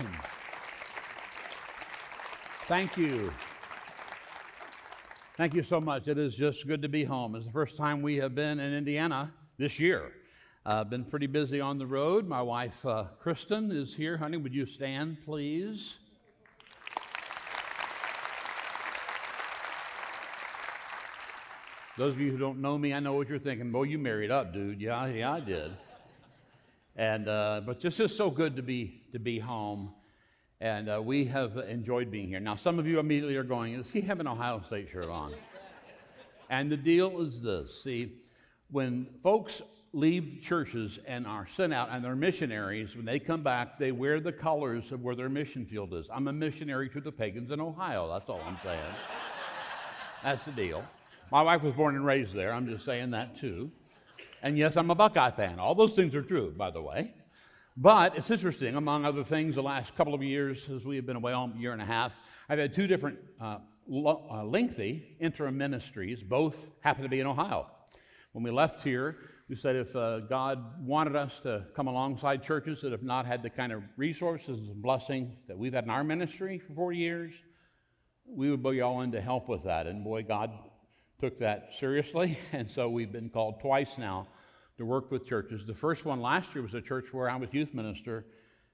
Thank you. Thank you so much. It is just good to be home. It's the first time we have been in Indiana this year. I've uh, been pretty busy on the road. My wife, uh, Kristen, is here. Honey, would you stand, please? Those of you who don't know me, I know what you're thinking. Boy, you married up, dude. Yeah, yeah, I did. And uh, but just is so good to be to be home, and uh, we have enjoyed being here. Now, some of you immediately are going, "Is he have an Ohio State shirt on?" and the deal is this: see, when folks leave churches and are sent out and they're missionaries, when they come back, they wear the colors of where their mission field is. I'm a missionary to the pagans in Ohio. That's all I'm saying. That's the deal. My wife was born and raised there. I'm just saying that too. And yes, I'm a Buckeye fan. All those things are true, by the way. But it's interesting, among other things, the last couple of years, as we have been away a year and a half, I've had two different uh, lo- uh, lengthy interim ministries. Both happen to be in Ohio. When we left here, we said if uh, God wanted us to come alongside churches that have not had the kind of resources and blessing that we've had in our ministry for 40 years, we would be all in to help with that. And boy, God took that seriously, and so we've been called twice now to work with churches. The first one last year was a church where I was youth minister.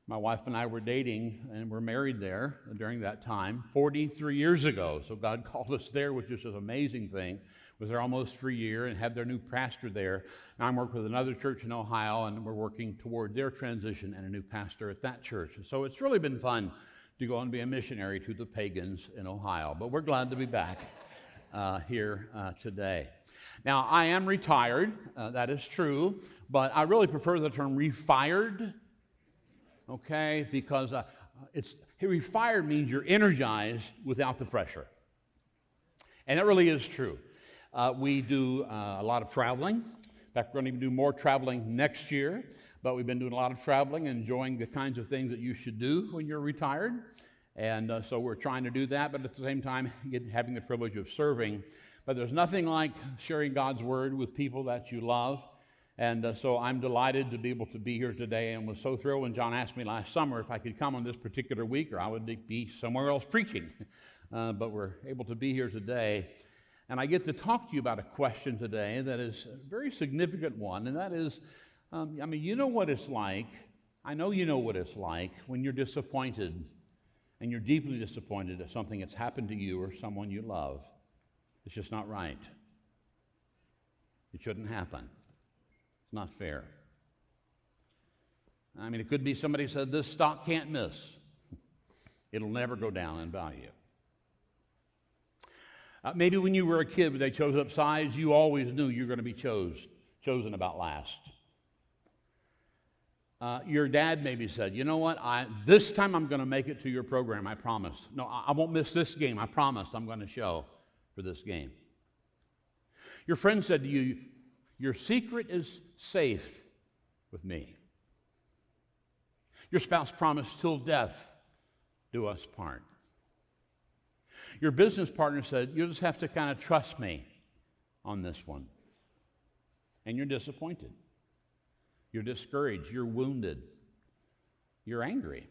My wife and I were dating and were married there during that time, 43 years ago. So God called us there, which is an amazing thing. Was there almost for a year and had their new pastor there. Now I'm working with another church in Ohio, and we're working toward their transition and a new pastor at that church. So it's really been fun to go and be a missionary to the pagans in Ohio. But we're glad to be back uh, here uh, today. Now, I am retired, uh, that is true, but I really prefer the term refired, okay, because uh, it's refired means you're energized without the pressure. And that really is true. Uh, we do uh, a lot of traveling. In fact, we're going to do more traveling next year, but we've been doing a lot of traveling and enjoying the kinds of things that you should do when you're retired. And uh, so we're trying to do that, but at the same time, having the privilege of serving. But there's nothing like sharing God's word with people that you love. And uh, so I'm delighted to be able to be here today and was so thrilled when John asked me last summer if I could come on this particular week or I would be somewhere else preaching. Uh, but we're able to be here today. And I get to talk to you about a question today that is a very significant one, and that is um, I mean, you know what it's like. I know you know what it's like when you're disappointed and you're deeply disappointed at something that's happened to you or someone you love, it's just not right. It shouldn't happen. It's not fair. I mean, it could be somebody said, This stock can't miss. It'll never go down in value. Uh, maybe when you were a kid, they chose up size, you always knew you were going to be chose, chosen about last. Uh, your dad maybe said, You know what? I, this time I'm going to make it to your program, I promise. No, I, I won't miss this game. I promise I'm going to show for this game. Your friend said to you, Your secret is safe with me. Your spouse promised, Till death do us part. Your business partner said, You'll just have to kind of trust me on this one. And you're disappointed. You're discouraged. You're wounded. You're angry.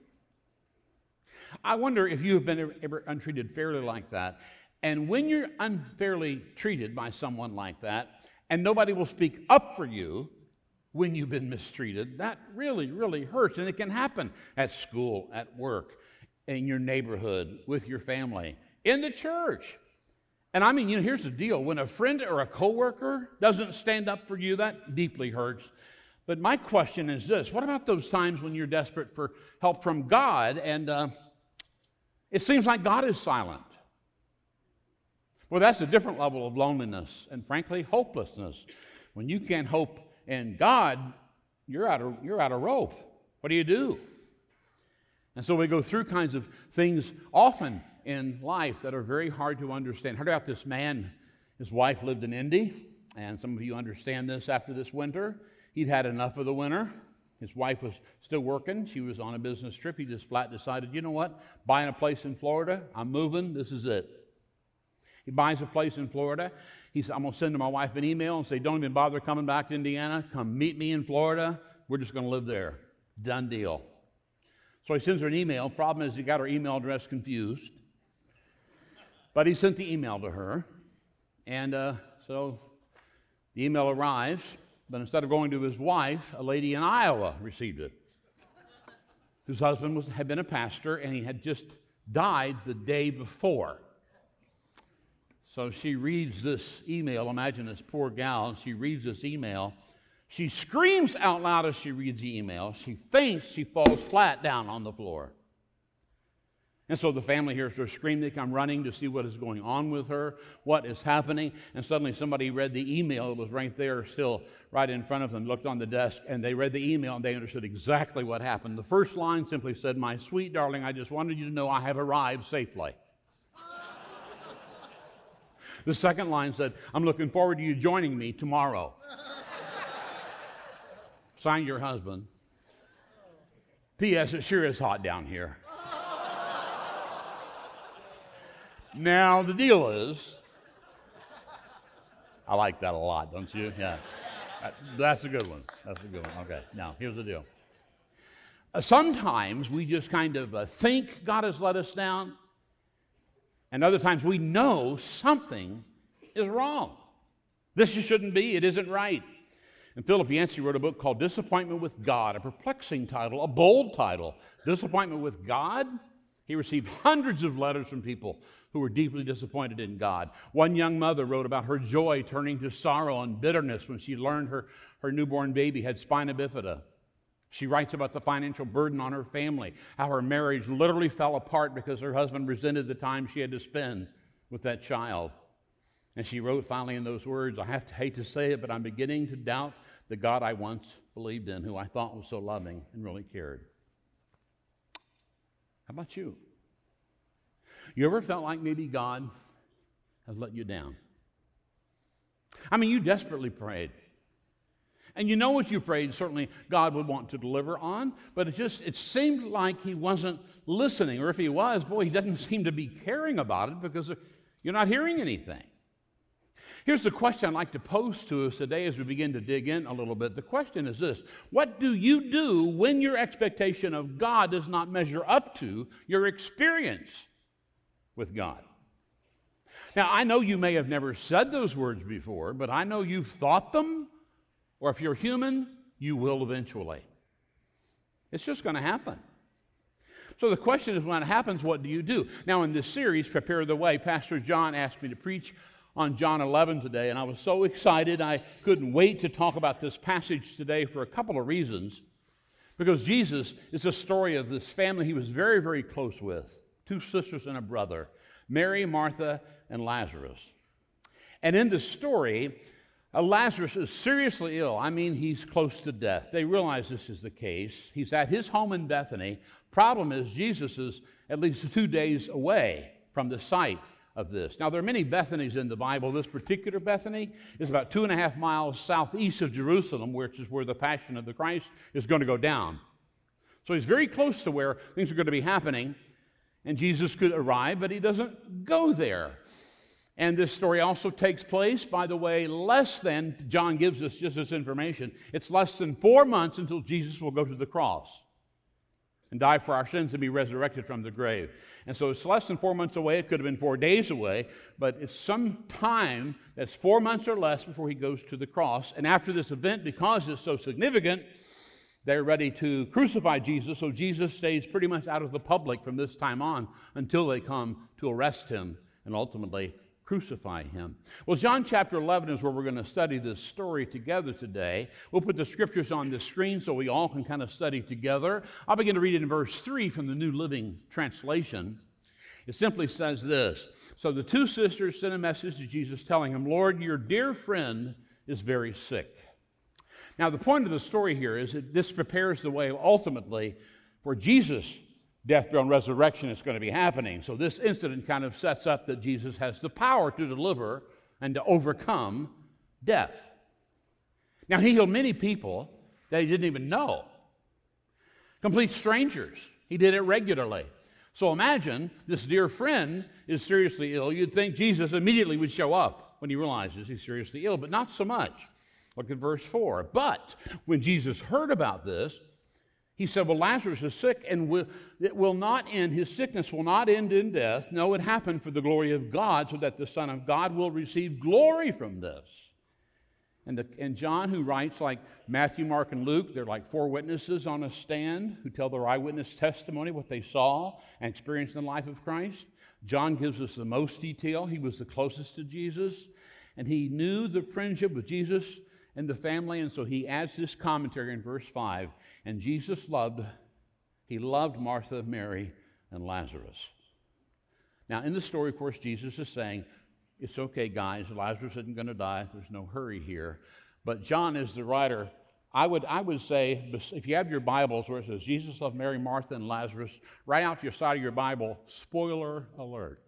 I wonder if you have been ever untreated fairly like that. And when you're unfairly treated by someone like that, and nobody will speak up for you when you've been mistreated, that really, really hurts. And it can happen at school, at work, in your neighborhood, with your family, in the church. And I mean, you know, here's the deal when a friend or a coworker doesn't stand up for you, that deeply hurts. But my question is this what about those times when you're desperate for help from God and uh, it seems like God is silent? Well, that's a different level of loneliness and, frankly, hopelessness. When you can't hope in God, you're out of, you're out of rope. What do you do? And so we go through kinds of things often in life that are very hard to understand. Heard about this man, his wife lived in Indy, and some of you understand this after this winter. He'd had enough of the winter. His wife was still working. She was on a business trip. He just flat decided, you know what? Buying a place in Florida. I'm moving. This is it. He buys a place in Florida. He said, I'm going to send to my wife an email and say, don't even bother coming back to Indiana. Come meet me in Florida. We're just going to live there. Done deal. So he sends her an email. Problem is, he got her email address confused. But he sent the email to her. And uh, so the email arrives, but instead of going to his wife, a lady in Iowa received it, whose husband was, had been a pastor and he had just died the day before. So she reads this email. Imagine this poor gal, she reads this email. She screams out loud as she reads the email. She faints. She falls flat down on the floor. And so the family hears her scream. They come running to see what is going on with her, what is happening. And suddenly somebody read the email. It was right there, still right in front of them, looked on the desk, and they read the email and they understood exactly what happened. The first line simply said, My sweet darling, I just wanted you to know I have arrived safely. the second line said, I'm looking forward to you joining me tomorrow. Sign your husband. P.S. It sure is hot down here. Now, the deal is, I like that a lot, don't you? Yeah. That's a good one. That's a good one. Okay. Now, here's the deal. Uh, sometimes we just kind of uh, think God has let us down, and other times we know something is wrong. This shouldn't be, it isn't right. And Philip Yancey wrote a book called Disappointment with God, a perplexing title, a bold title. Disappointment with God? He received hundreds of letters from people who were deeply disappointed in God. One young mother wrote about her joy turning to sorrow and bitterness when she learned her, her newborn baby had spina bifida. She writes about the financial burden on her family, how her marriage literally fell apart because her husband resented the time she had to spend with that child. And she wrote finally in those words, I have to hate to say it, but I'm beginning to doubt the God I once believed in, who I thought was so loving and really cared. How about you? You ever felt like maybe God has let you down? I mean, you desperately prayed. And you know what you prayed, certainly God would want to deliver on, but it just it seemed like he wasn't listening, or if he was, boy, he doesn't seem to be caring about it because you're not hearing anything. Here's the question I'd like to pose to us today as we begin to dig in a little bit. The question is this What do you do when your expectation of God does not measure up to your experience with God? Now, I know you may have never said those words before, but I know you've thought them, or if you're human, you will eventually. It's just going to happen. So the question is when it happens, what do you do? Now, in this series, Prepare the Way, Pastor John asked me to preach on John 11 today, and I was so excited I couldn't wait to talk about this passage today for a couple of reasons. Because Jesus is a story of this family he was very, very close with two sisters and a brother, Mary, Martha, and Lazarus. And in the story, uh, Lazarus is seriously ill. I mean, he's close to death. They realize this is the case. He's at his home in Bethany. Problem is, Jesus is at least two days away from the site of this. Now, there are many Bethanies in the Bible. This particular Bethany is about two and a half miles southeast of Jerusalem, which is where the Passion of the Christ is going to go down. So he's very close to where things are going to be happening, and Jesus could arrive, but he doesn't go there. And this story also takes place, by the way, less than, John gives us just this information, it's less than four months until Jesus will go to the cross and die for our sins and be resurrected from the grave. And so it's less than four months away. It could have been four days away, but it's some time that's four months or less before he goes to the cross. And after this event, because it's so significant, they're ready to crucify Jesus. So Jesus stays pretty much out of the public from this time on until they come to arrest him and ultimately crucify him. Well, John chapter 11 is where we're going to study this story together today. We'll put the scriptures on the screen so we all can kind of study together. I'll begin to read it in verse 3 from the New Living Translation. It simply says this So the two sisters sent a message to Jesus telling him, Lord, your dear friend is very sick. Now, the point of the story here is that this prepares the way ultimately for Jesus death, burial, and resurrection is going to be happening. So this incident kind of sets up that Jesus has the power to deliver and to overcome death. Now, he healed many people that he didn't even know, complete strangers. He did it regularly. So imagine this dear friend is seriously ill. You'd think Jesus immediately would show up when he realizes he's seriously ill, but not so much. Look at verse 4. But when Jesus heard about this, He said, Well, Lazarus is sick and it will not end, his sickness will not end in death. No, it happened for the glory of God, so that the Son of God will receive glory from this. And, the, and John, who writes like Matthew, Mark, and Luke, they're like four witnesses on a stand who tell their eyewitness testimony, what they saw and experienced in the life of Christ. John gives us the most detail. He was the closest to Jesus, and he knew the friendship with Jesus and the family, and so he adds this commentary in verse 5. And Jesus loved, he loved Martha, Mary, and Lazarus. Now, in the story, of course, Jesus is saying, It's okay, guys, Lazarus isn't going to die. There's no hurry here. But John is the writer. I would, I would say, if you have your Bibles where it says Jesus loved Mary, Martha, and Lazarus, right out to your side of your Bible, spoiler alert.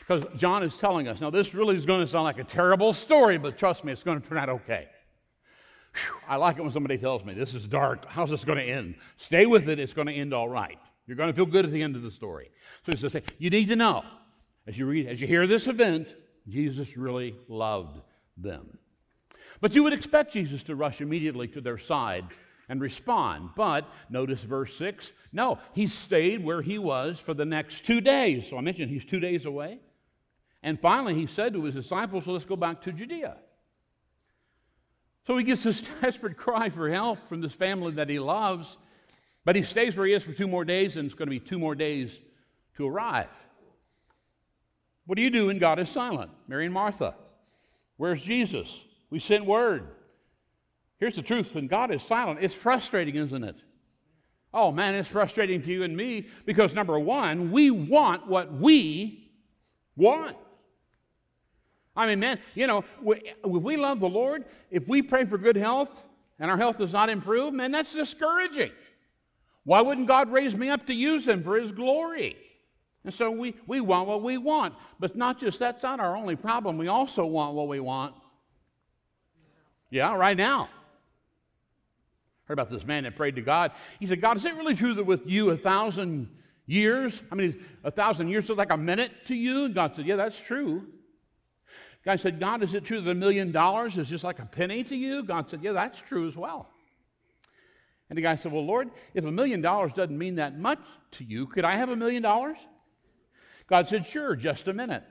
Because John is telling us, now this really is going to sound like a terrible story, but trust me, it's going to turn out okay. Whew, I like it when somebody tells me, this is dark. How's this going to end? Stay with it, it's going to end all right. You're going to feel good at the end of the story. So he's going to say, you need to know, as you read, as you hear this event, Jesus really loved them. But you would expect Jesus to rush immediately to their side and respond. But notice verse 6 no, he stayed where he was for the next two days. So I mentioned he's two days away. And finally, he said to his disciples, Let's go back to Judea. So he gets this desperate cry for help from this family that he loves, but he stays where he is for two more days, and it's going to be two more days to arrive. What do you do when God is silent? Mary and Martha. Where's Jesus? We sent word. Here's the truth when God is silent, it's frustrating, isn't it? Oh man, it's frustrating to you and me because number one, we want what we want. I mean, man, you know, we, if we love the Lord, if we pray for good health and our health does not improve, man, that's discouraging. Why wouldn't God raise me up to use Him for His glory? And so we, we want what we want. But not just that's not our only problem. We also want what we want. Yeah, right now. Heard about this man that prayed to God. He said, God, is it really true that with you a thousand years, I mean, a thousand years is like a minute to you? And God said, Yeah, that's true. Guy said, God, is it true that a million dollars is just like a penny to you? God said, Yeah, that's true as well. And the guy said, Well, Lord, if a million dollars doesn't mean that much to you, could I have a million dollars? God said, Sure, just a minute.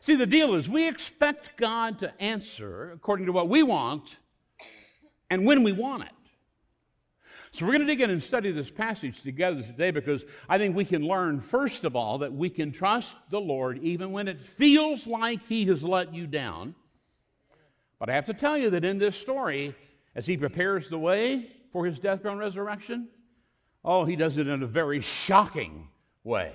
See, the deal is we expect God to answer according to what we want and when we want it. So we're going to dig in and study this passage together today because I think we can learn, first of all, that we can trust the Lord even when it feels like He has let you down. But I have to tell you that in this story, as He prepares the way for His death, burial, and resurrection, oh, He does it in a very shocking way.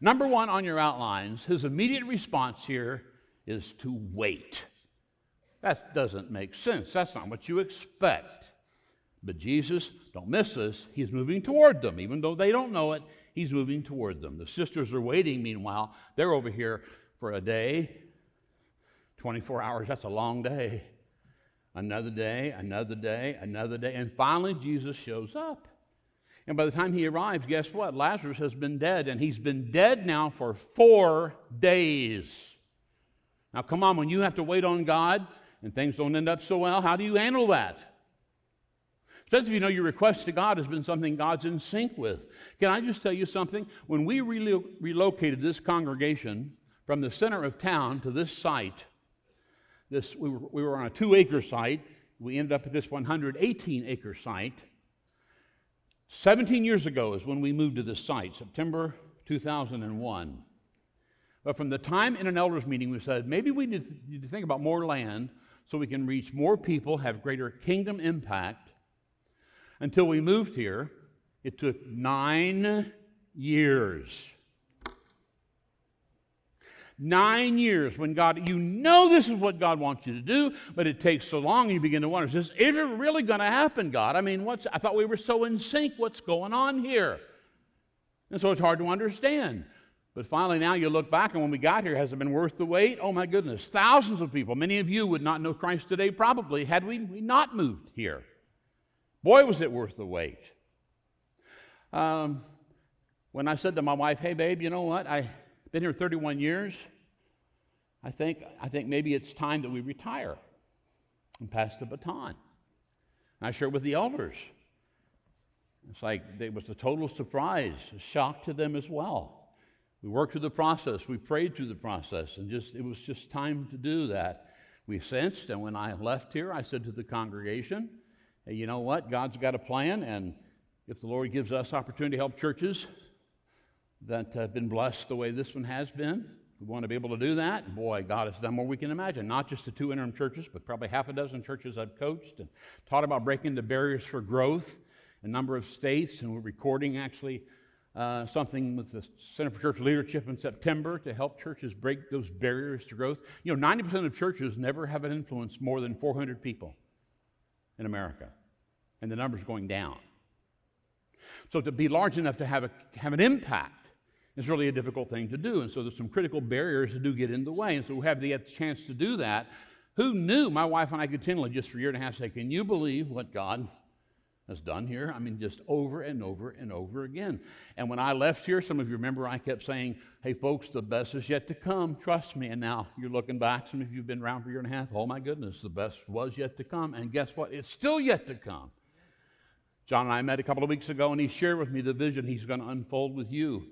Number one on your outlines, His immediate response here is to wait. That doesn't make sense. That's not what you expect. But Jesus, don't miss this, he's moving toward them. Even though they don't know it, he's moving toward them. The sisters are waiting, meanwhile. They're over here for a day, 24 hours. That's a long day. Another day, another day, another day. And finally, Jesus shows up. And by the time he arrives, guess what? Lazarus has been dead, and he's been dead now for four days. Now, come on, when you have to wait on God, and things don't end up so well, how do you handle that? Especially if you know your request to God has been something God's in sync with. Can I just tell you something? When we relo- relocated this congregation from the center of town to this site, this, we, were, we were on a two acre site. We ended up at this 118 acre site. 17 years ago is when we moved to this site, September 2001. But from the time in an elders meeting, we said maybe we need to think about more land so we can reach more people, have greater kingdom impact. Until we moved here, it took nine years. Nine years when God, you know this is what God wants you to do, but it takes so long you begin to wonder, is this really going to happen, God? I mean, what's, I thought we were so in sync. What's going on here? And so it's hard to understand. But finally, now you look back, and when we got here, has it been worth the wait? Oh my goodness, thousands of people. Many of you would not know Christ today, probably, had we, not moved here. Boy, was it worth the wait. Um, when I said to my wife, "Hey, babe, you know what? I've been here 31 years. I think I think maybe it's time that we retire." and pass the baton. And I shared with the elders. It's like it was a total surprise, a shock to them as well. We worked through the process, we prayed through the process, and just it was just time to do that. We sensed, and when I left here, I said to the congregation, hey, you know what? God's got a plan, and if the Lord gives us opportunity to help churches that have been blessed the way this one has been, we want to be able to do that. Boy, God has done more we can imagine. Not just the two interim churches, but probably half a dozen churches I've coached and taught about breaking the barriers for growth in a number of states. And we're recording actually uh, something with the Center for Church Leadership in September to help churches break those barriers to growth. You know, 90% of churches never have an influence more than 400 people in America, and the number's going down. So to be large enough to have, a, have an impact is really a difficult thing to do. And so there's some critical barriers that do get in the way. And so we have the chance to do that. Who knew? My wife and I continually, just for a year and a half, say, Can you believe what God has done here. I mean, just over and over and over again. And when I left here, some of you remember I kept saying, hey, folks, the best is yet to come. Trust me. And now you're looking back, some of you have been around for a year and a half. Oh, my goodness, the best was yet to come. And guess what? It's still yet to come. John and I met a couple of weeks ago, and he shared with me the vision he's going to unfold with you.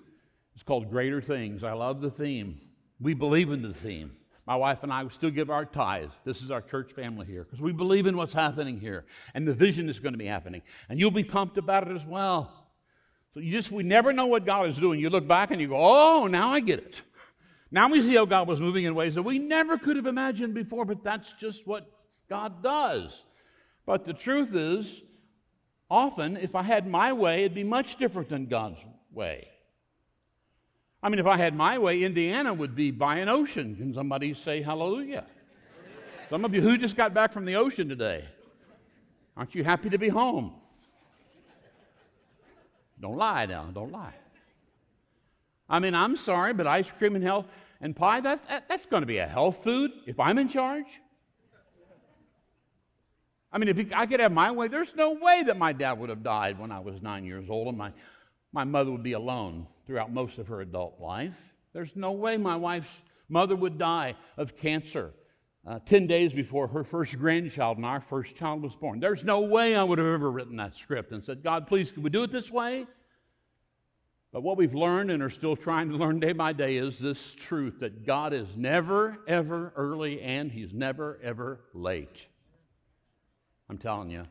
It's called Greater Things. I love the theme. We believe in the theme. My wife and I still give our tithes. This is our church family here because we believe in what's happening here and the vision is going to be happening. And you'll be pumped about it as well. So you just, we never know what God is doing. You look back and you go, oh, now I get it. Now we see how God was moving in ways that we never could have imagined before, but that's just what God does. But the truth is, often, if I had my way, it'd be much different than God's way. I mean, if I had my way, Indiana would be by an ocean. Can somebody say hallelujah? Some of you who just got back from the ocean today, aren't you happy to be home? Don't lie now, don't lie. I mean, I'm sorry, but ice cream and health and pie, that, that that's going to be a health food if I'm in charge. I mean, if I could have my way, there's no way that my dad would have died when I was nine years old and my, my mother would be alone throughout most of her adult life. There's no way my wife's mother would die of cancer uh, 10 days before her first grandchild and our first child was born. There's no way I would have ever written that script and said, God, please, could we do it this way? But what we've learned and are still trying to learn day by day is this truth that God is never, ever early and He's never, ever late. I'm telling you.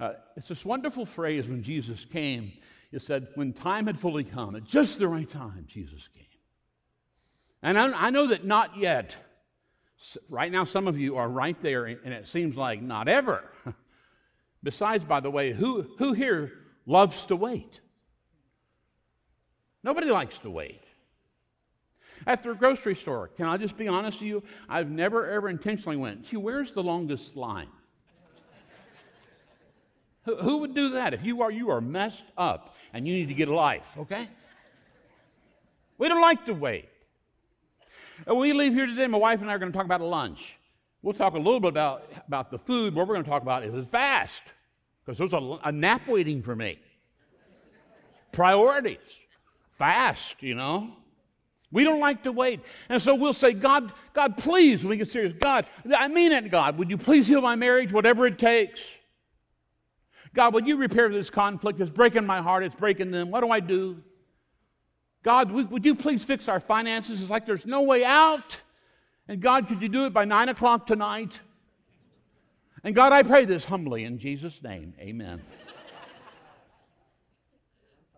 Uh, it's this wonderful phrase when Jesus came it said, when time had fully come, at just the right time, Jesus came. And I, I know that not yet. Right now, some of you are right there, and it seems like not ever. Besides, by the way, who, who here loves to wait? Nobody likes to wait. At the grocery store, can I just be honest with you? I've never ever intentionally went, gee, where's the longest line? Who, who would do that? If you are, you are messed up and you need to get a life, okay? We don't like to wait. And when we leave here today, my wife and I are going to talk about lunch. We'll talk a little bit about, about the food. What we're going to talk about is fast, because there's a, a nap waiting for me. Priorities. Fast, you know. We don't like to wait. And so we'll say, God, God, please, when we get serious, God, I mean it, God, would you please heal my marriage, whatever it takes? God, would you repair this conflict? It's breaking my heart, it's breaking them. What do I do? God, would you please fix our finances? It's like there's no way out. And God, could you do it by nine o'clock tonight? And God, I pray this humbly in Jesus' name. Amen.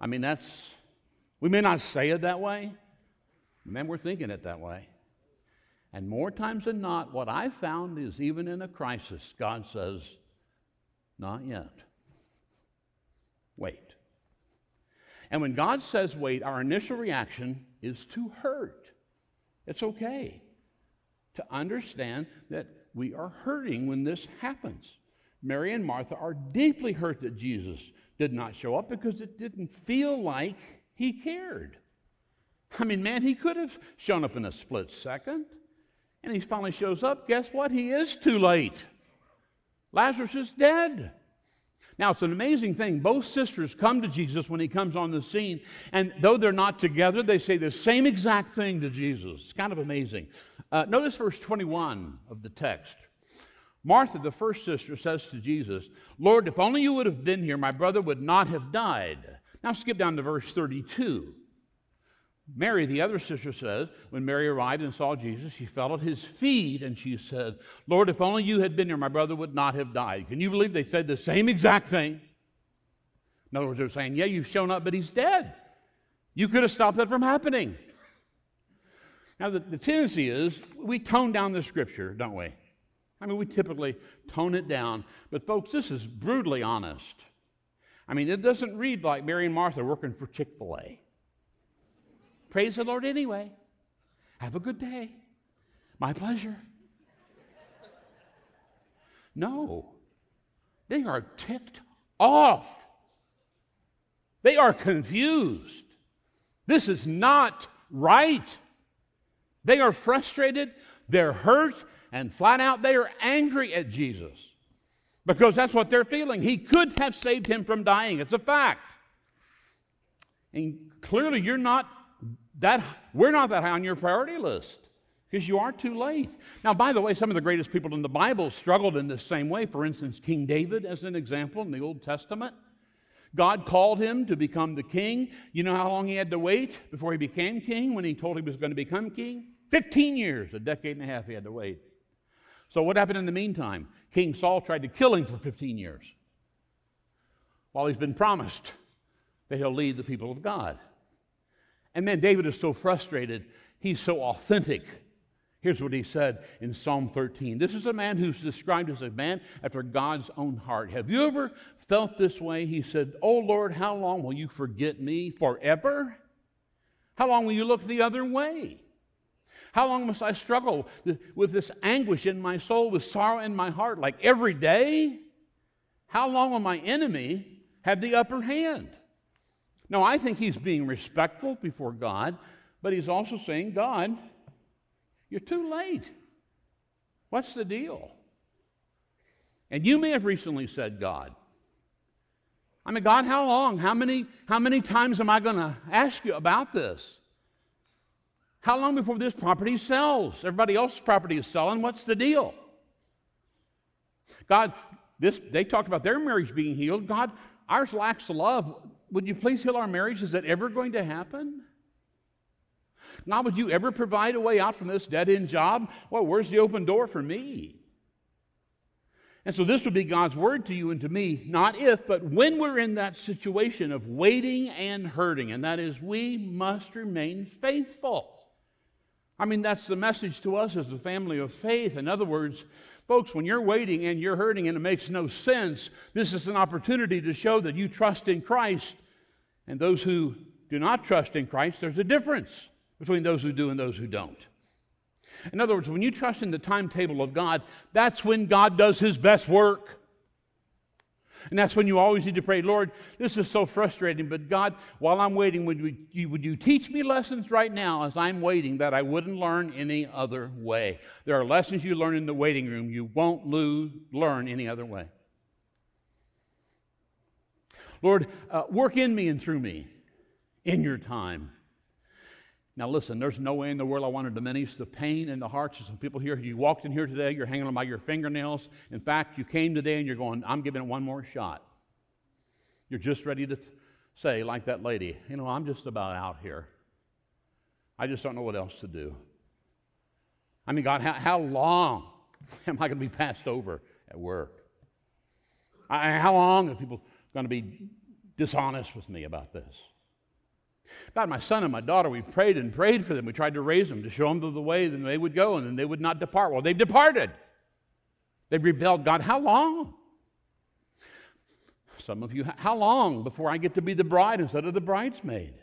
I mean, that's, we may not say it that way, but man, we're thinking it that way. And more times than not, what I've found is even in a crisis, God says, not yet. Wait. And when God says wait, our initial reaction is to hurt. It's okay to understand that we are hurting when this happens. Mary and Martha are deeply hurt that Jesus did not show up because it didn't feel like he cared. I mean, man, he could have shown up in a split second. And he finally shows up. Guess what? He is too late. Lazarus is dead. Now, it's an amazing thing. Both sisters come to Jesus when he comes on the scene, and though they're not together, they say the same exact thing to Jesus. It's kind of amazing. Uh, notice verse 21 of the text. Martha, the first sister, says to Jesus, Lord, if only you would have been here, my brother would not have died. Now skip down to verse 32. Mary, the other sister, says, when Mary arrived and saw Jesus, she fell at his feet and she said, Lord, if only you had been here, my brother would not have died. Can you believe they said the same exact thing? In other words, they're saying, Yeah, you've shown up, but he's dead. You could have stopped that from happening. Now, the, the tendency is we tone down the scripture, don't we? I mean, we typically tone it down, but folks, this is brutally honest. I mean, it doesn't read like Mary and Martha working for Chick fil A. Praise the Lord anyway. Have a good day. My pleasure. No, they are ticked off. They are confused. This is not right. They are frustrated, they're hurt, and flat out they are angry at Jesus because that's what they're feeling. He could have saved him from dying. It's a fact. And clearly, you're not that, we're not that high on your priority list because you are too late. Now, by the way, some of the greatest people in the Bible struggled in this same way. For instance, King David, as an example, in the Old Testament. God called him to become the king. You know how long he had to wait before he became king when he told he was going to become king? 15 years, a decade and a half he had to wait. So, what happened in the meantime? King Saul tried to kill him for 15 years while he's been promised that he'll lead the people of God. And then David is so frustrated, he's so authentic. Here's what he said in Psalm 13. This is a man who's described as a man after God's own heart. Have you ever felt this way? He said, Oh Lord, how long will you forget me? Forever? How long will you look the other way? How long must I struggle with this anguish in my soul, with sorrow in my heart, like every day? How long will my enemy have the upper hand? Now, I think he's being respectful before God, but he's also saying, God, you're too late. What's the deal? And you may have recently said, God, I mean, God, how long? How many, how many times am I going to ask you about this? How long before this property sells? Everybody else's property is selling. What's the deal? God, this, they talked about their marriage being healed. God, ours lacks love. Would you please heal our marriage? Is that ever going to happen? God, would you ever provide a way out from this dead end job? Well, where's the open door for me? And so this would be God's word to you and to me, not if, but when we're in that situation of waiting and hurting, and that is we must remain faithful. I mean, that's the message to us as a family of faith. In other words, Folks, when you're waiting and you're hurting and it makes no sense, this is an opportunity to show that you trust in Christ. And those who do not trust in Christ, there's a difference between those who do and those who don't. In other words, when you trust in the timetable of God, that's when God does his best work. And that's when you always need to pray, Lord, this is so frustrating, but God, while I'm waiting, would you, would you teach me lessons right now as I'm waiting that I wouldn't learn any other way? There are lessons you learn in the waiting room you won't lose, learn any other way. Lord, uh, work in me and through me in your time. Now, listen, there's no way in the world I want to diminish the pain and the hearts of some people here. You walked in here today, you're hanging on by your fingernails. In fact, you came today and you're going, I'm giving it one more shot. You're just ready to say, like that lady, you know, I'm just about out here. I just don't know what else to do. I mean, God, how, how long am I going to be passed over at work? I, how long have people going to be dishonest with me about this? God, my son and my daughter, we prayed and prayed for them. We tried to raise them to show them the way that they would go and then they would not depart. Well, they've departed. They've rebelled. God, how long? Some of you, how long before I get to be the bride instead of the bridesmaid?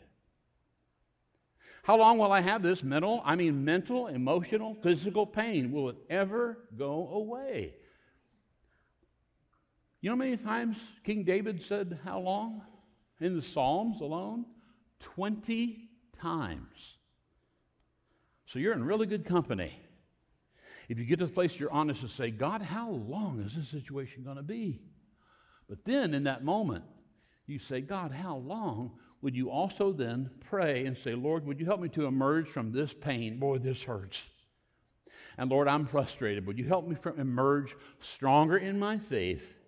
How long will I have this mental, I mean mental, emotional, physical pain? Will it ever go away? You know how many times King David said, How long? In the Psalms alone? 20 times. So you're in really good company. If you get to the place you're honest to say, God, how long is this situation going to be? But then in that moment, you say, God, how long? Would you also then pray and say, Lord, would you help me to emerge from this pain? Boy, this hurts. And Lord, I'm frustrated. Would you help me emerge stronger in my faith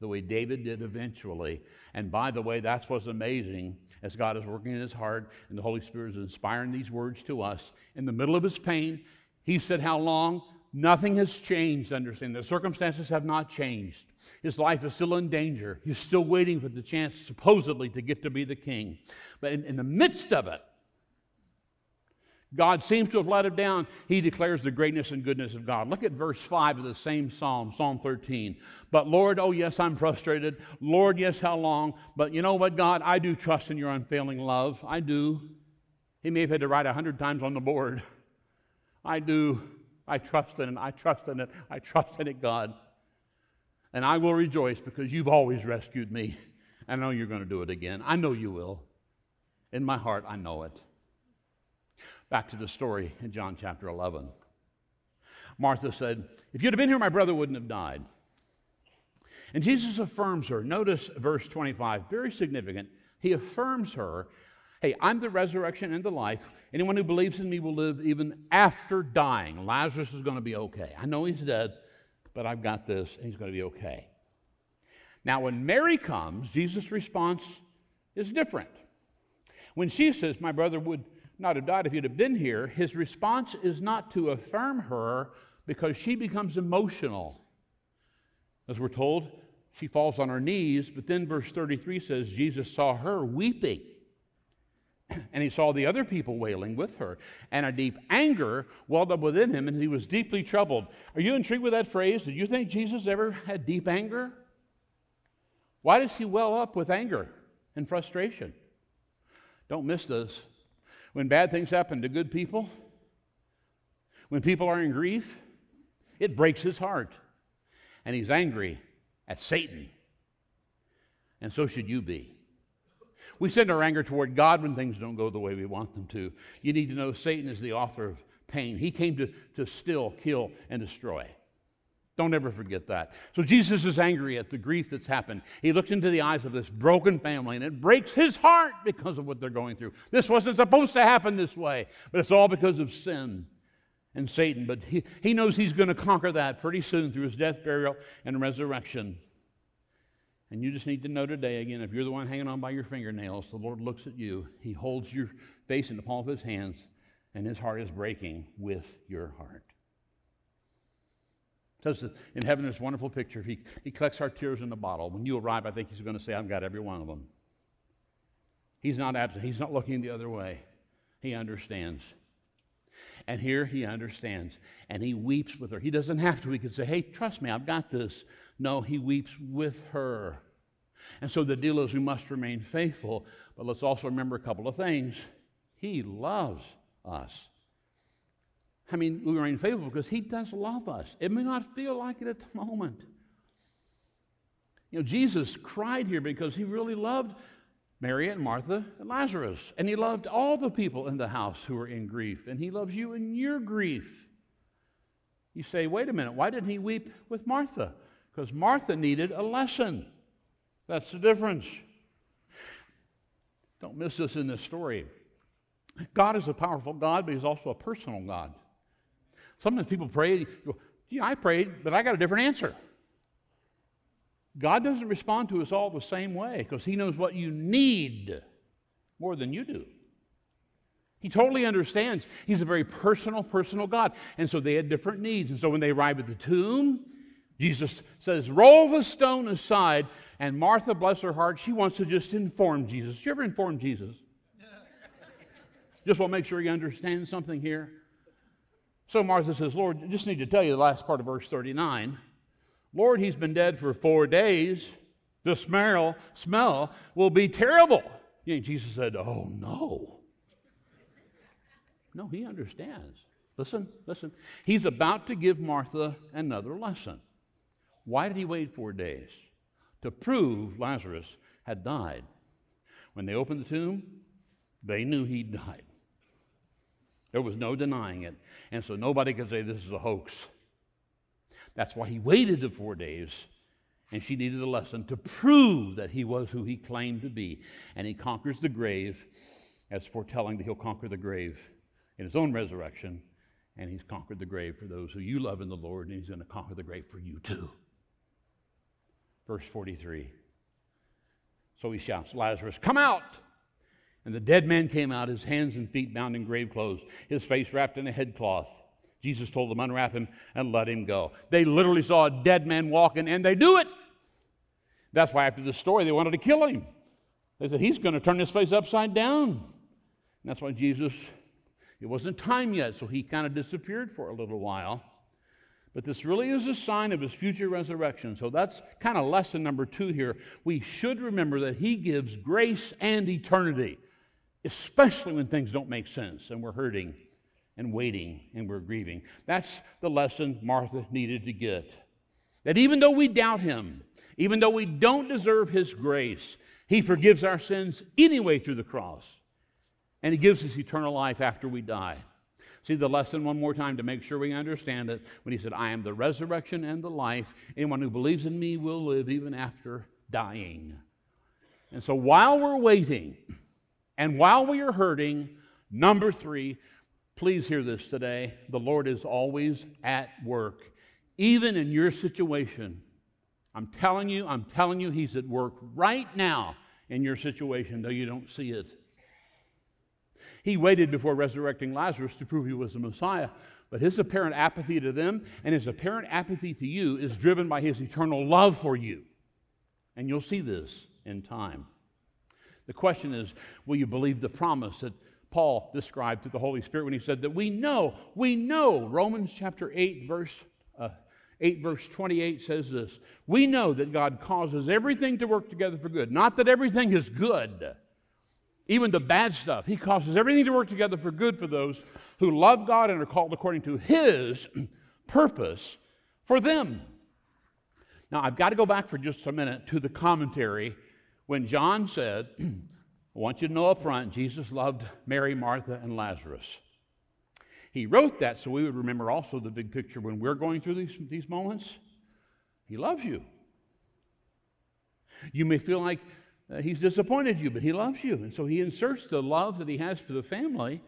the way David did eventually? And by the way, that's what's amazing as God is working in his heart and the Holy Spirit is inspiring these words to us. In the middle of his pain, he said, How long? Nothing has changed, understand. The circumstances have not changed. His life is still in danger. He's still waiting for the chance, supposedly, to get to be the king. But in, in the midst of it, God seems to have let him down. He declares the greatness and goodness of God. Look at verse 5 of the same psalm, Psalm 13. But Lord, oh yes, I'm frustrated. Lord, yes, how long? But you know what, God? I do trust in your unfailing love. I do. He may have had to write a hundred times on the board. I do. I trust in it. I trust in it. I trust in it, God. And I will rejoice because you've always rescued me. I know you're going to do it again. I know you will. In my heart, I know it. Back to the story in John chapter 11. Martha said, If you'd have been here, my brother wouldn't have died. And Jesus affirms her. Notice verse 25, very significant. He affirms her Hey, I'm the resurrection and the life. Anyone who believes in me will live even after dying. Lazarus is going to be okay. I know he's dead, but I've got this, he's going to be okay. Now, when Mary comes, Jesus' response is different. When she says, My brother would not have died if you'd have been here, his response is not to affirm her because she becomes emotional. As we're told, she falls on her knees, but then verse 33 says Jesus saw her weeping. And he saw the other people wailing with her, and a deep anger welled up within him, and he was deeply troubled. Are you intrigued with that phrase? Did you think Jesus ever had deep anger? Why does he well up with anger and frustration? Don't miss this. When bad things happen to good people, when people are in grief, it breaks his heart. And he's angry at Satan. And so should you be. We send our anger toward God when things don't go the way we want them to. You need to know Satan is the author of pain. He came to, to still, kill, and destroy. Don't ever forget that. So Jesus is angry at the grief that's happened. He looks into the eyes of this broken family and it breaks his heart because of what they're going through. This wasn't supposed to happen this way, but it's all because of sin and Satan. But he, he knows he's going to conquer that pretty soon through his death, burial, and resurrection. And you just need to know today, again, if you're the one hanging on by your fingernails, the Lord looks at you. He holds your face in the palm of his hands, and his heart is breaking with your heart says in heaven this wonderful picture. He, he collects our tears in a bottle. When you arrive, I think he's going to say, I've got every one of them. He's not absent. He's not looking the other way. He understands. And here he understands. And he weeps with her. He doesn't have to. He could say, Hey, trust me, I've got this. No, he weeps with her. And so the deal is we must remain faithful. But let's also remember a couple of things. He loves us. I mean, we remain faithful because He does love us. It may not feel like it at the moment. You know, Jesus cried here because He really loved Mary and Martha and Lazarus. And He loved all the people in the house who were in grief. And He loves you in your grief. You say, wait a minute, why didn't He weep with Martha? Because Martha needed a lesson. That's the difference. Don't miss this in this story. God is a powerful God, but He's also a personal God. Sometimes people pray, go, yeah, I prayed, but I got a different answer. God doesn't respond to us all the same way because He knows what you need more than you do. He totally understands. He's a very personal, personal God. And so they had different needs. And so when they arrive at the tomb, Jesus says, Roll the stone aside. And Martha, bless her heart, she wants to just inform Jesus. You ever inform Jesus? just want to make sure you understand something here. So Martha says, Lord, I just need to tell you the last part of verse 39. Lord, he's been dead for four days. The smell, smell will be terrible. And Jesus said, Oh, no. No, he understands. Listen, listen. He's about to give Martha another lesson. Why did he wait four days? To prove Lazarus had died. When they opened the tomb, they knew he'd died. There was no denying it. And so nobody could say this is a hoax. That's why he waited the four days. And she needed a lesson to prove that he was who he claimed to be. And he conquers the grave as foretelling that he'll conquer the grave in his own resurrection and he's conquered the grave for those who you love in the Lord, and he's going to conquer the grave for you too. Verse 43. So he shouts, Lazarus, come out! And the dead man came out, his hands and feet bound in grave clothes, his face wrapped in a headcloth. Jesus told them, unwrap him and let him go. They literally saw a dead man walking, and they do it. That's why after the story, they wanted to kill him. They said, He's going to turn this place upside down. And that's why Jesus, it wasn't time yet, so he kind of disappeared for a little while. But this really is a sign of his future resurrection. So that's kind of lesson number two here. We should remember that he gives grace and eternity, especially when things don't make sense and we're hurting and waiting and we're grieving. That's the lesson Martha needed to get. That even though we doubt him, even though we don't deserve his grace, he forgives our sins anyway through the cross. And he gives us eternal life after we die. See the lesson one more time to make sure we understand it when he said, I am the resurrection and the life. Anyone who believes in me will live even after dying. And so while we're waiting and while we are hurting, number three, please hear this today the Lord is always at work, even in your situation. I'm telling you, I'm telling you, He's at work right now in your situation, though you don't see it. He waited before resurrecting Lazarus to prove he was the Messiah. But his apparent apathy to them and his apparent apathy to you is driven by his eternal love for you. And you'll see this in time. The question is will you believe the promise that Paul described through the Holy Spirit when he said that we know, we know, Romans chapter 8, verse. Uh, 8 verse 28 says this we know that god causes everything to work together for good not that everything is good even the bad stuff. He causes everything to work together for good for those who love God and are called according to His purpose for them. Now, I've got to go back for just a minute to the commentary when John said, I want you to know up front, Jesus loved Mary, Martha, and Lazarus. He wrote that so we would remember also the big picture when we're going through these, these moments. He loves you. You may feel like uh, he's disappointed you, but he loves you. And so he inserts the love that he has for the family.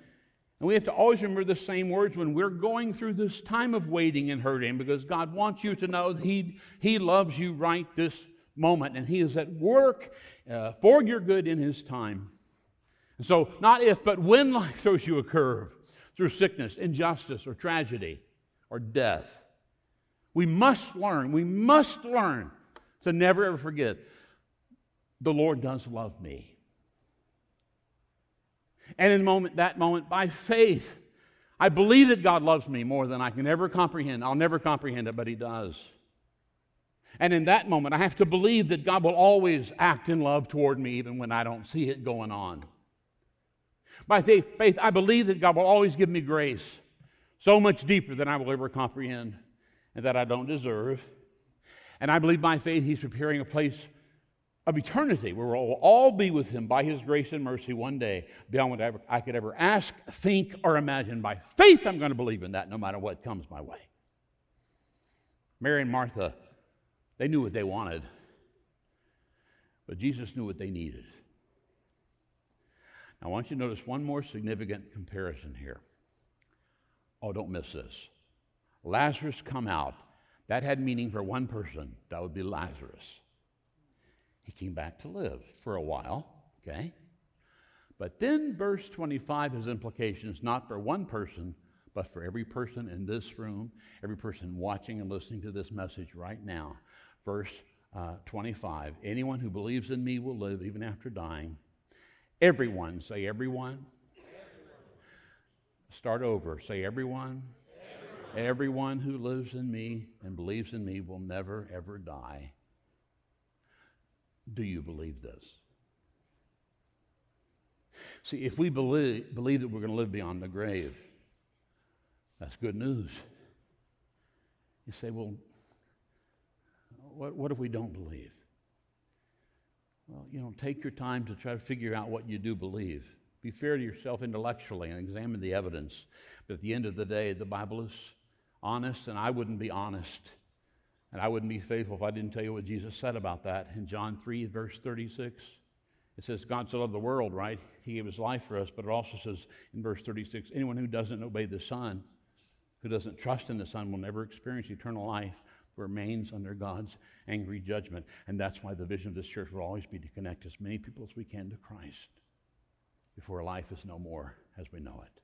And we have to always remember the same words when we're going through this time of waiting and hurting because God wants you to know that he, he loves you right this moment and He is at work uh, for your good in His time. And so, not if, but when life throws you a curve through sickness, injustice, or tragedy, or death, we must learn, we must learn to never ever forget the Lord does love me. And in moment, that moment, by faith, I believe that God loves me more than I can ever comprehend. I'll never comprehend it, but He does. And in that moment, I have to believe that God will always act in love toward me even when I don't see it going on. By faith, I believe that God will always give me grace so much deeper than I will ever comprehend and that I don't deserve. And I believe by faith, He's preparing a place of eternity where we'll all be with him by his grace and mercy one day beyond what I could ever ask, think, or imagine. By faith, I'm going to believe in that no matter what comes my way. Mary and Martha, they knew what they wanted, but Jesus knew what they needed. Now, I want you to notice one more significant comparison here. Oh, don't miss this. Lazarus come out. That had meaning for one person. That would be Lazarus. He came back to live for a while, okay? But then verse 25 has implications not for one person, but for every person in this room, every person watching and listening to this message right now. Verse uh, 25 Anyone who believes in me will live even after dying. Everyone, say everyone. everyone. Start over, say everyone. everyone. Everyone who lives in me and believes in me will never, ever die. Do you believe this? See, if we believe, believe that we're going to live beyond the grave, that's good news. You say, well, what, what if we don't believe? Well, you know, take your time to try to figure out what you do believe. Be fair to yourself intellectually and examine the evidence. But at the end of the day, the Bible is honest, and I wouldn't be honest and I wouldn't be faithful if I didn't tell you what Jesus said about that in John 3, verse 36. It says, God so loved the world, right? He gave his life for us, but it also says in verse 36 anyone who doesn't obey the Son who doesn't trust in the Son will never experience eternal life, remains under God's angry judgment. And that's why the vision of this church will always be to connect as many people as we can to Christ before life is no more as we know it.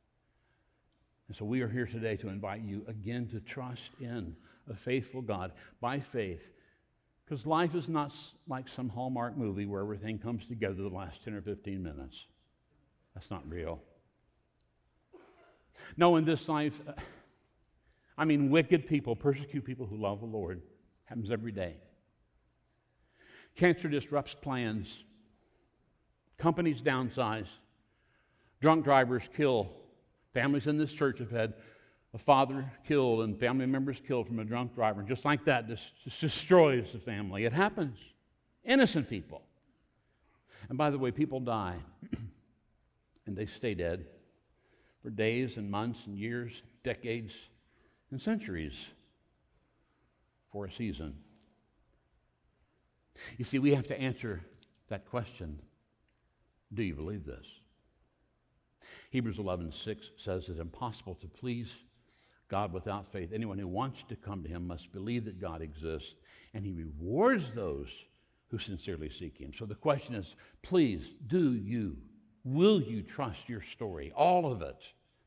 And so we are here today to invite you again to trust in a faithful God by faith. Because life is not like some Hallmark movie where everything comes together the last 10 or 15 minutes. That's not real. No, in this life, uh, I mean, wicked people persecute people who love the Lord. Happens every day. Cancer disrupts plans. Companies downsize. Drunk drivers kill. Families in this church have had a father killed and family members killed from a drunk driver. And just like that, this, this destroys the family. It happens. Innocent people. And by the way, people die and they stay dead for days and months and years, decades, and centuries for a season. You see, we have to answer that question Do you believe this? Hebrews 11 6 says it's impossible to please God without faith. Anyone who wants to come to him must believe that God exists, and he rewards those who sincerely seek him. So the question is please, do you, will you trust your story, all of it?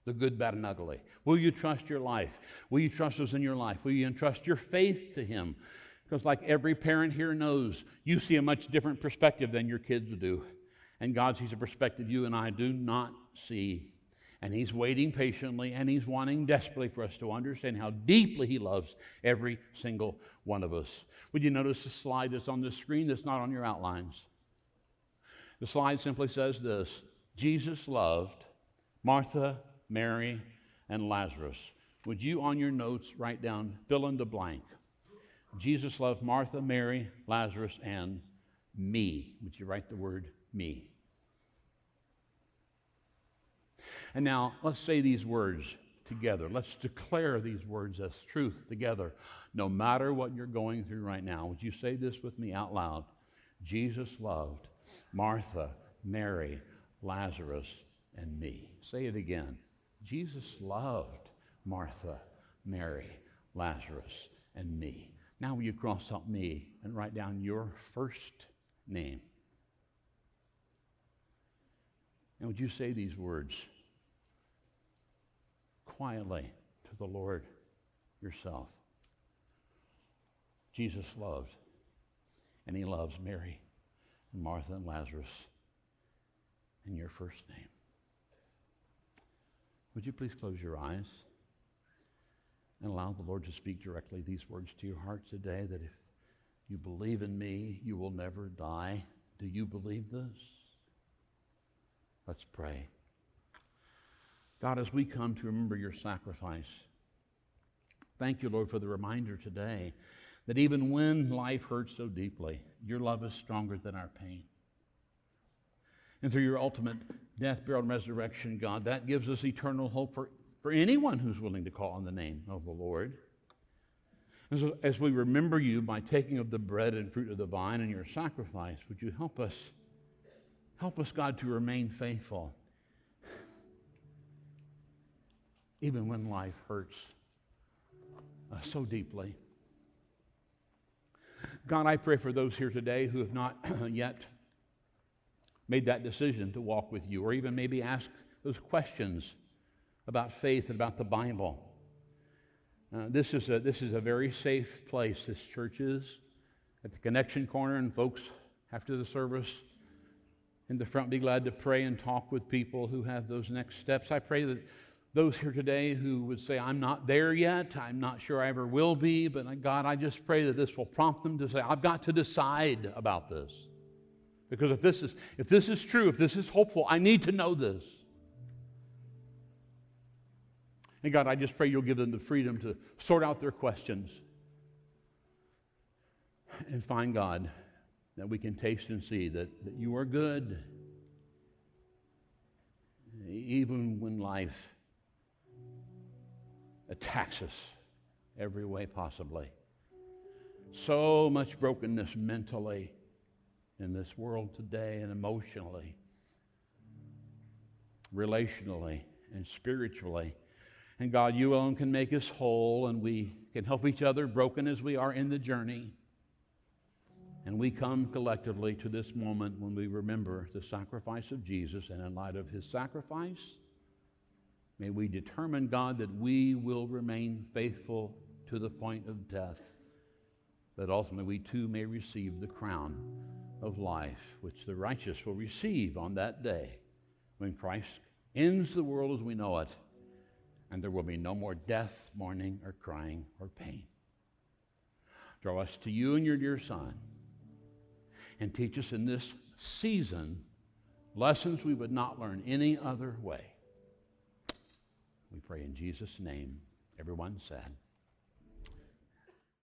The good, bad, and ugly. Will you trust your life? Will you trust those in your life? Will you entrust your faith to Him? Because, like every parent here knows, you see a much different perspective than your kids do. And God sees a perspective you and I do not see. And He's waiting patiently and He's wanting desperately for us to understand how deeply He loves every single one of us. Would you notice the slide that's on the screen that's not on your outlines? The slide simply says this Jesus loved Martha, Mary, and Lazarus. Would you, on your notes, write down, fill in the blank? Jesus loved Martha, Mary, Lazarus, and me. Would you write the word me? And now let's say these words together. Let's declare these words as truth together. No matter what you're going through right now, would you say this with me out loud? Jesus loved Martha, Mary, Lazarus, and me. Say it again. Jesus loved Martha, Mary, Lazarus, and me. Now, will you cross out me and write down your first name? And would you say these words quietly to the Lord yourself? Jesus loved, and he loves Mary and Martha and Lazarus and your first name. Would you please close your eyes and allow the Lord to speak directly these words to your heart today that if you believe in me, you will never die? Do you believe this? Let's pray. God, as we come to remember your sacrifice, thank you, Lord, for the reminder today that even when life hurts so deeply, your love is stronger than our pain. And through your ultimate death, burial, and resurrection, God, that gives us eternal hope for, for anyone who's willing to call on the name of the Lord. So, as we remember you by taking of the bread and fruit of the vine and your sacrifice, would you help us, help us, God, to remain faithful, even when life hurts uh, so deeply. God, I pray for those here today who have not yet made that decision to walk with you, or even maybe ask those questions about faith and about the Bible. Uh, this, is a, this is a very safe place, this church is, at the connection corner, and folks, after the service, in the front, be glad to pray and talk with people who have those next steps. I pray that those here today who would say, I'm not there yet, I'm not sure I ever will be, but God, I just pray that this will prompt them to say, I've got to decide about this. Because if this is, if this is true, if this is hopeful, I need to know this. And God, I just pray you'll give them the freedom to sort out their questions and find God that we can taste and see that, that you are good, even when life attacks us every way possibly. So much brokenness mentally in this world today and emotionally, relationally, and spiritually. And God, you alone can make us whole, and we can help each other, broken as we are in the journey. And we come collectively to this moment when we remember the sacrifice of Jesus, and in light of his sacrifice, may we determine, God, that we will remain faithful to the point of death, that ultimately we too may receive the crown of life, which the righteous will receive on that day when Christ ends the world as we know it, and there will be no more death, mourning, or crying, or pain. Draw us to you and your dear Son, and teach us in this season lessons we would not learn any other way. We pray in Jesus' name. Everyone said,